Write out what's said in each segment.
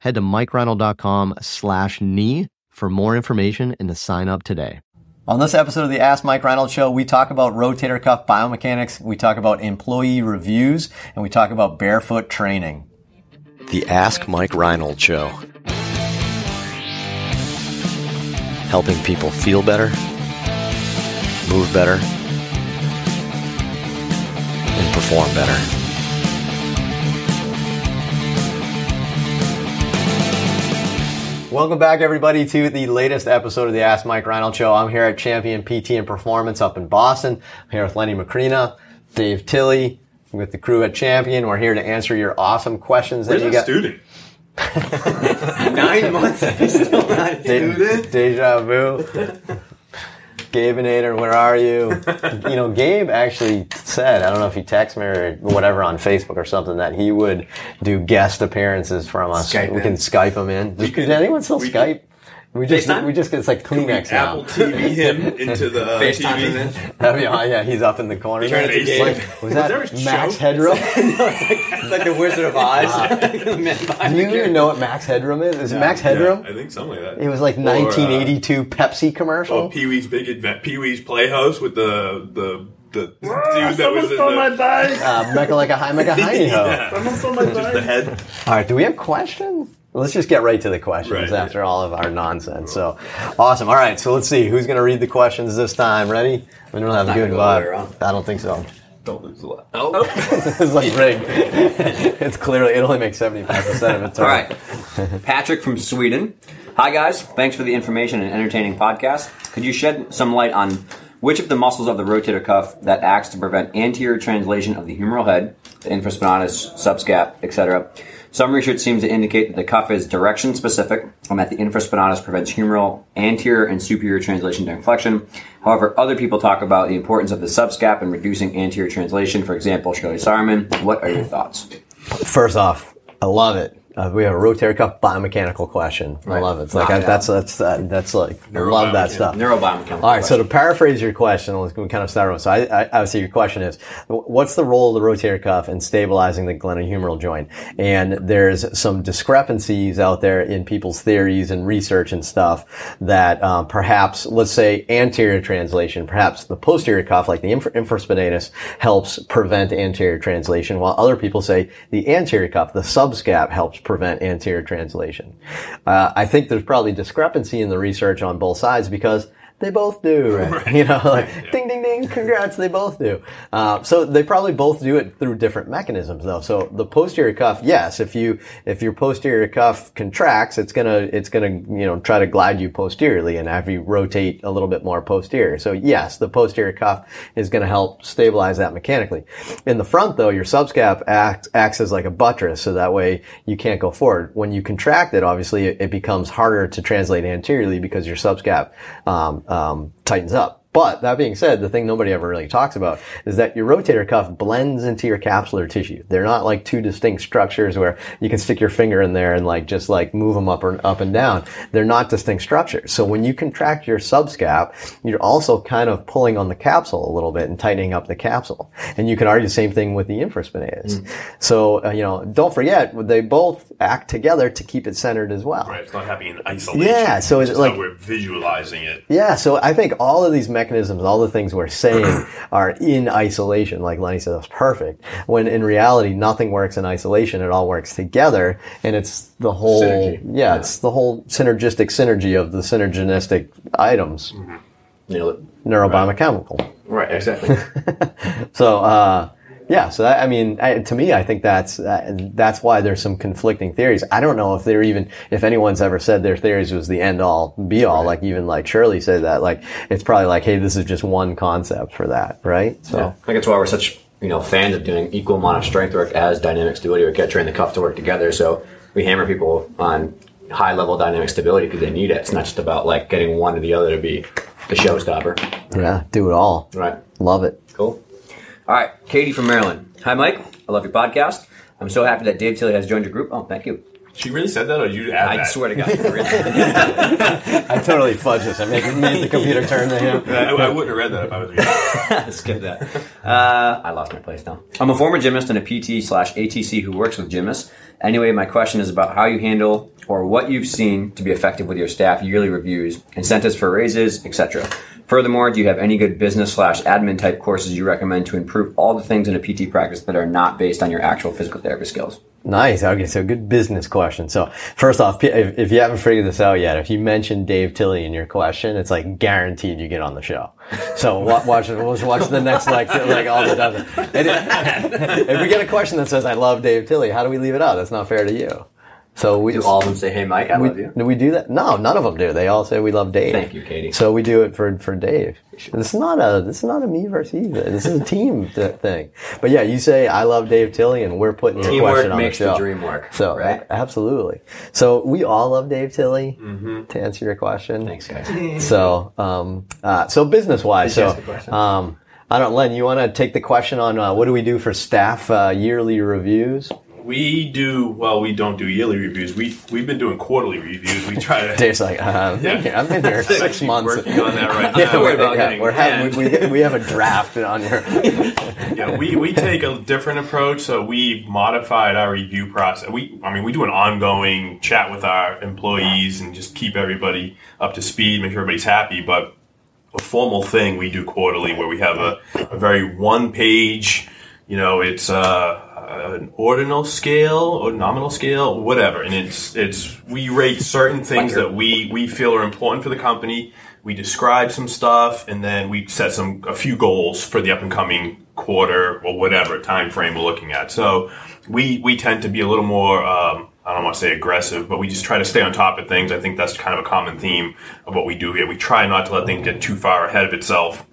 Head to mikereinold.com slash knee for more information and to sign up today. On this episode of the Ask Mike Reinold Show, we talk about rotator cuff biomechanics, we talk about employee reviews, and we talk about barefoot training. The Ask Mike Reinold Show. Helping people feel better, move better, and perform better. Welcome back, everybody, to the latest episode of the Ask Mike Reinold Show. I'm here at Champion PT and Performance up in Boston. I'm here with Lenny Macrina, Dave Tilley, with the crew at Champion. We're here to answer your awesome questions Where's that you that got. student? Nine months and he's still not a De- student. deja vu. Gabeinator, where are you? You know, Gabe actually said, I don't know if he texted me or whatever on Facebook or something, that he would do guest appearances from us. Skype we in. can Skype him in. Does, does anyone still Skype? We just FaceTime? we just get it's like Can we Kleenex now. Apple TV him into the uh, FaceTime TV? him. That'd be- oh, yeah, he's up in the corner. Trying to Like, Gabe. was that there a Max show? Headroom? It's like the Wizard of Oz. Do you even know what Max Headroom is? Is it Max Headroom? Yeah, I think something like that. It was like Or, uh, 1982 Pepsi commercial. Oh, Pee Wee's Big Advent, Pee Wee's Playhouse with the the the dude that Someone was in stole my the, bag. uh, Mecha like a high, Mecha Heiny ho. yeah, Someone stole my just the head. All right, do we have questions? Let's just get right to the questions Right. after all of our nonsense. So, awesome. All right, so let's see who's going to read the questions this time. Ready? We don't have a good gonna go all the way vibe. around. I don't think so. Don't lose a lot. Oh. it's like rigged. it's clearly it only makes seventy five percent of its. All right. Patrick from Sweden. Hi, guys. Thanks for the information and entertaining podcast. Could you shed some light on which of the muscles of the rotator cuff that acts to prevent anterior translation of the humeral head, the infraspinatus, subscap, etc.? Some research seems to indicate that the cuff is direction specific and that the infraspinatus prevents humeral anterior and superior translation during flexion. However, other people talk about the importance of the subscap in reducing anterior translation. For example, Shirley Sahrmann. What are your thoughts? First off, I love it. Uh, we have a rotator cuff biomechanical question. I love it. It's like I, that's that's uh, that's like I love that stuff. Neurobiomechanical. All right, so to paraphrase your question, let's we kind of start with. So I, I, I would say your question is, what's the role of the rotator cuff in stabilizing the glenohumeral joint? And there's some discrepancies out there in people's theories and research and stuff that um, perhaps, let's say, anterior translation, perhaps the posterior cuff, like the infra- infraspinatus, helps prevent anterior translation, while other people say the anterior cuff, the subscap, helps prevent anterior translation. Uh, I think there's probably discrepancy in the research on both sides because they both do, right? You know, like ding, ding, ding, congrats, they both do. Uh, so they probably both do it through different mechanisms, though. So the posterior cuff, yes, if you if your posterior cuff contracts, it's gonna it's gonna you know try to glide you posteriorly and have you rotate a little bit more posterior. So yes, the posterior cuff is gonna help stabilize that mechanically. In the front, though, your subscap acts acts as like a buttress, so that way you can't go forward. When you contract it, obviously, it, it becomes harder to translate anteriorly because your subscap um, um, tightens up. But that being said, the thing nobody ever really talks about is that your rotator cuff blends into your capsular tissue. They're not like two distinct structures where you can stick your finger in there and like just like move them up or up and down. They're not distinct structures. So when you contract your subscap, you're also kind of pulling on the capsule a little bit and tightening up the capsule. And you can argue the same thing with the infraspinatus. So uh, you know, don't forget they both act together to keep it centered as well. Right, it's not happening in isolation. Yeah, so it's just like- how we're visualizing it. Yeah, so I think all of these mechanisms, all the things we're saying are in isolation, like Lenny said, that's perfect. When in reality, nothing works in isolation, it all works together, and it's the whole, Synergy. yeah, it's the whole synergistic synergy of the synergistic items, Nailed it. neurobiomechanical. Right, exactly. So, uh, yeah, so that, I mean, I, to me, I think that's uh, that's why there's some conflicting theories. I don't know if they're even if anyone's ever said their theories was the end all be all. Like even like Shirley said that. Like it's probably like, hey, this is just one concept for that, right? So Yeah. I think that's why we're such you know fans of doing equal amount of strength work as dynamics do. We get train the cuff to work together. So we hammer people on high level dynamic stability because they need it. It's not just about like getting one or the other to be the showstopper. Yeah, do it all. Right. Love it. Cool. All right, Katie from Maryland. Hi, Mike. I love your podcast. I'm so happy that Dave Tilley has joined your group. Oh, thank you. She really said that, or you add I that? swear to God. I totally fudged this. I make, made the computer turn to him. I, I wouldn't have read that if I was you. Skip that. Uh, I lost my place now. I'm a former gymnast and a PT slash ATC who works with gymnasts. Anyway, my question is about how you handle or what you've seen to be effective with your staff yearly reviews, incentives for raises, etc. Furthermore, do you have any good business slash admin type courses you recommend to improve all the things in a PT practice that are not based on your actual physical therapy skills? Nice. Okay, so good business question. So first off, if, if you haven't figured this out yet, if you mention Dave Tilley in your question, it's like guaranteed you get on the show. So wa- watch watch, watch the next like like all the dozen. If, if we get a question that says I love Dave Tilley, how do we leave it out? That's not fair to you. So we Do all of them say, "Hey, Mike, I we, love you"? do we do that? No, none of them do. They all say we love Dave. Thank you, Katie. So we do it for for Dave. This is not a this is not a me versus you. This is a team thing. But yeah, you say I love Dave Tilley, and we're putting your Teamwork question on makes the the dream work, So right? absolutely. So we all love Dave Tilley. To answer your question. Thanks, guys. So um, uh, so business wise, so ask a question? um, I don't. Len, you want to take the question on uh, what do we do for staff uh, yearly reviews? We do well. We don't do yearly reviews. We we've been doing quarterly reviews. We try to. Dave's like, uh, I've been here- I've been here six months. working on that right Yeah, now. we're, about yeah, getting we're having, we, we, we have a draft on here. Yeah, we, we take a different approach. So we modified our review process. We, I mean, we do an ongoing chat with our employees and just keep everybody up to speed, make sure everybody's happy. But a formal thing we do quarterly where we have a, a very one page, you know, it's an ordinal scale or nominal scale, whatever. And it's, it's, we rate certain things that we, we feel are important for the company. We describe some stuff and then we set some, a few goals for the up and coming quarter or whatever time frame we're looking at. So we, we tend to be a little more, um, I don't want to say aggressive, but we just try to stay on top of things. I think that's kind of a common theme of what we do here. We try not to let things get too far ahead of itself.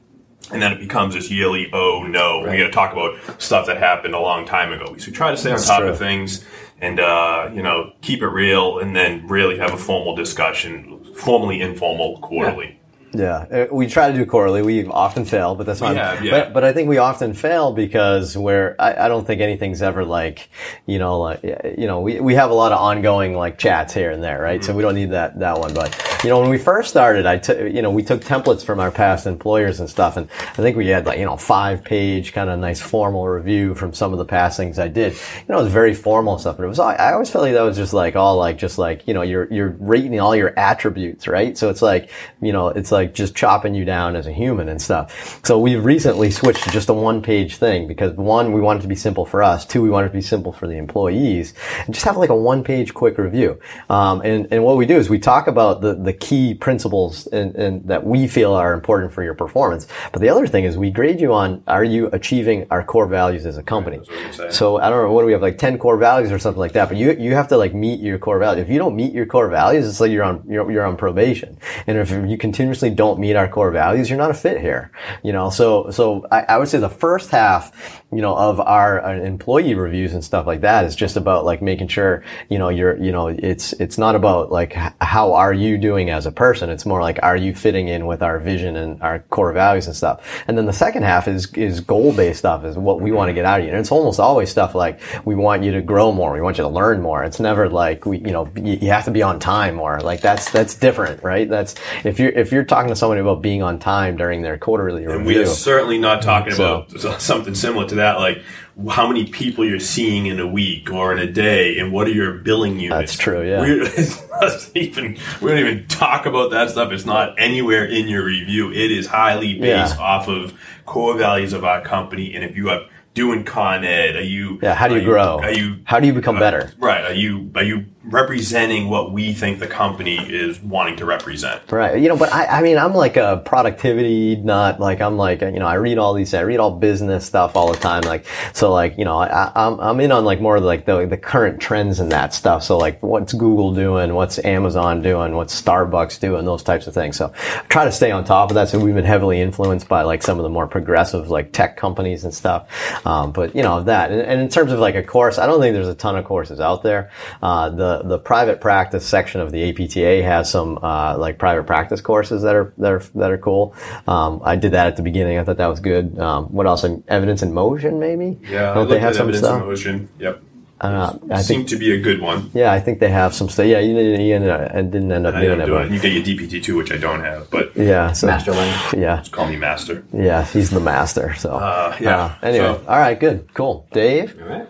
And then it becomes this yearly, oh no, we got to talk about stuff that happened a long time ago. So we try to stay on top true. of things and, uh, you know, keep it real and then really have a formal discussion, formally informal quarterly. Yeah, uh, we try to do quarterly. We often fail, but that's fine. have, yeah. But, but I think we often fail because we're, I, I don't think anything's ever like, you know, like, you know, we, we have a lot of ongoing like chats here and there, right? So we don't need that, that one. But, you know, when we first started, I took, you know, we took templates from our past employers and stuff. And I think we had like, you know, five page kind of nice formal review from some of the past things I did. You know, it was very formal stuff, but it was, I always felt like that was just like all like, just like, you know, you're, you're rating all your attributes, right? So it's like, you know, it's like just chopping you down as a human and stuff. So we've recently switched to just a one page thing because one, we want it to be simple for us. Two, we want it to be simple for the employees and just have like a one page quick review. Um, and, and what we do is we talk about the, the key principles and, and that we feel are important for your performance. But the other thing is we grade you on, are you achieving our core values as a company? what. So I don't know, what do we have, like 10 core values or something like that, but you, you have to like meet your core values. If you don't meet your core values, it's like you're on, you're, you're on probation. And if you continuously don't meet our core values, you're not a fit here, you know? So, so I, I would say the first half, you know, of our uh, employee reviews and stuff like that is just about like making sure, you know, you're, you know, it's, it's not about like how are you doing as a person? It's more like, are you fitting in with our vision and our core values and stuff? And then the second half is, is goal based stuff is what we want to get out of you. And it's almost always stuff like we want you to grow more. We want you to learn more. It's never like we, you know, you, have to be on time more. Like that's, that's different, right? That's, if you're, if you're talking to somebody about being on time during their quarterly And we are certainly not talking So- about something similar to that, like how many people you're seeing in a week or in a day, and what are your billing units. That's true, yeah. Not even we don't even talk about that stuff. It's not anywhere in your review. It is highly based Yeah. off of core values of our company, and if you are doing Con Ed, are you? Yeah, how do you grow? Are you? How do you become uh, better? Right. Are you? Are you representing what we think the company is wanting to represent? Right. You know, but I, I mean, I'm like a productivity nut. Like, I'm like, you know, I read all these, I read all business stuff all the time. Like, so like, you know, I, I'm, I'm in on like more of like the, the current trends and that stuff. So like, what's Google doing? What's Amazon doing? What's Starbucks doing? Those types of things. So I try to stay on top of that. So we've been heavily influenced by like some of the more progressive like tech companies and stuff. Um, but you know that, and, and in terms of like a course, I don't think there's a ton of courses out there. Uh, the the private practice section of the APTA has some uh, like private practice courses that are that are that are cool. Um, I did that at the beginning. I thought that was good. Um, what else? Evidence in motion, maybe. Yeah, I don't they have some evidence stuff? in motion. Yep, Uh, I think. seemed to be a good one. Yeah, I think they have some stuff. Yeah, you, didn't- you ended up, and didn't end up I doing it, do it. but You get your DPT two, which I don't have, but yeah, so Master Lane. yeah, call me master. yeah, he's the master. So Uh, yeah, Uh, anyway, so- all right, good, cool. Dave, All right.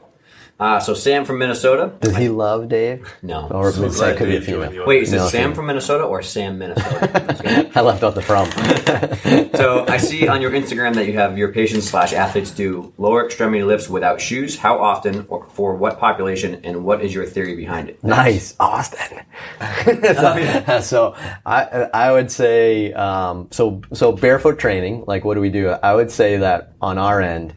Uh, so Sam from Minnesota. does he love Dave? No. Or So that could be a female. Wait, is it No, Sam Sam. from Minnesota or Sam Minnesota? I left out the from. so I see on your Instagram that you have your patients slash athletes do lower extremity lifts without shoes. How often or for what population, and what is your theory behind it? Nice, Austin. so, so I I would say um, so so barefoot training. Like, what do we do? I would say that on our end,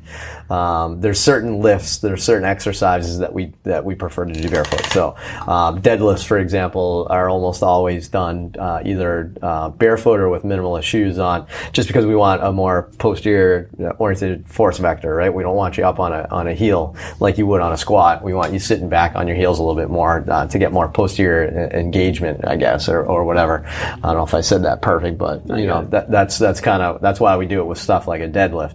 um, there's certain lifts, there's certain exercises that we that we prefer to do barefoot. So um, deadlifts, for example, are almost always done uh, either uh, barefoot or with minimalist shoes on, just because we want a more posterior oriented force vector, right? We don't want you up on a on a heel like you would on a squat. We want you sitting back on your heels a little bit more uh, to get more posterior e- engagement, I guess, or, or whatever. I don't know if I said that perfect, but you know that, that's that's kind of that's why we do it with stuff like a deadlift.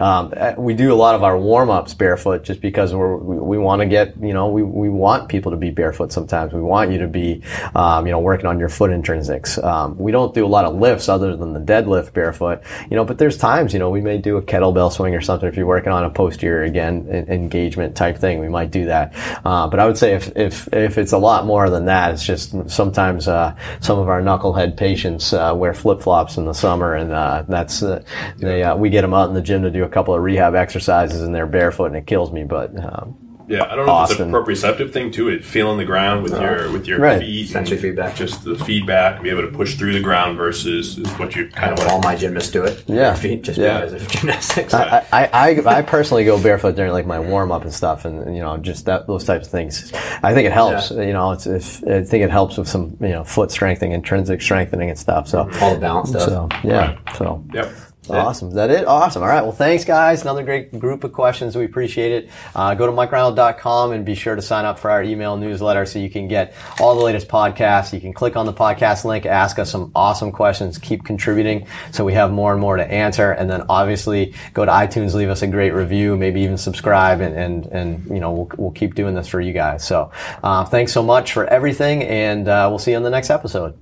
Um, uh, we do a lot of our warm ups barefoot just because we're, we, we want to get you know we, we want people to be barefoot sometimes. We want you to be um, you know working on your foot intrinsics. Um, we don't do a lot of lifts other than the deadlift barefoot, you know. But there's times you know we may do a kettlebell swing or something if you're working on a posterior again en- engagement type thing. We might do that. Uh, but I would say if if if it's a lot more than that, it's just sometimes uh, some of our knucklehead patients uh, wear flip flops in the summer, and uh, that's uh, they uh, we get them out in the gym to do a couple of rehab exercises, and they're barefoot, and it kills me. But um, Yeah, I don't know if it's a Austin. proprioceptive thing too. It feeling the ground with your with your Right. feet, Sensory feedback. just the feedback, be able to push through the ground versus is what you kind of All my gymnasts do it. Yeah. Feet just Yeah. because of gymnastics. I, I, I, I personally go barefoot during like my warm up and stuff, and you know, just that those types of things. I think it helps. You know, it's, it's I think it helps with some you know foot strengthening, intrinsic strengthening and stuff. So, All the balance stuff. so yeah, so Yep. Awesome. Is that it? Awesome. All right. Well, thanks, guys. Another great group of questions. We appreciate it. Uh, go to mikereinold.com and be sure to sign up for our email newsletter so you can get all the latest podcasts. You can click on the podcast link, ask us some awesome questions, keep contributing so we have more and more to answer. And then obviously go to iTunes, leave us a great review, maybe even subscribe and, and, and you know, we'll, we'll keep doing this for you guys. So, uh, thanks so much for everything and, uh, we'll see you on the next episode.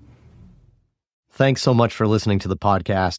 Thanks so much for listening to the podcast.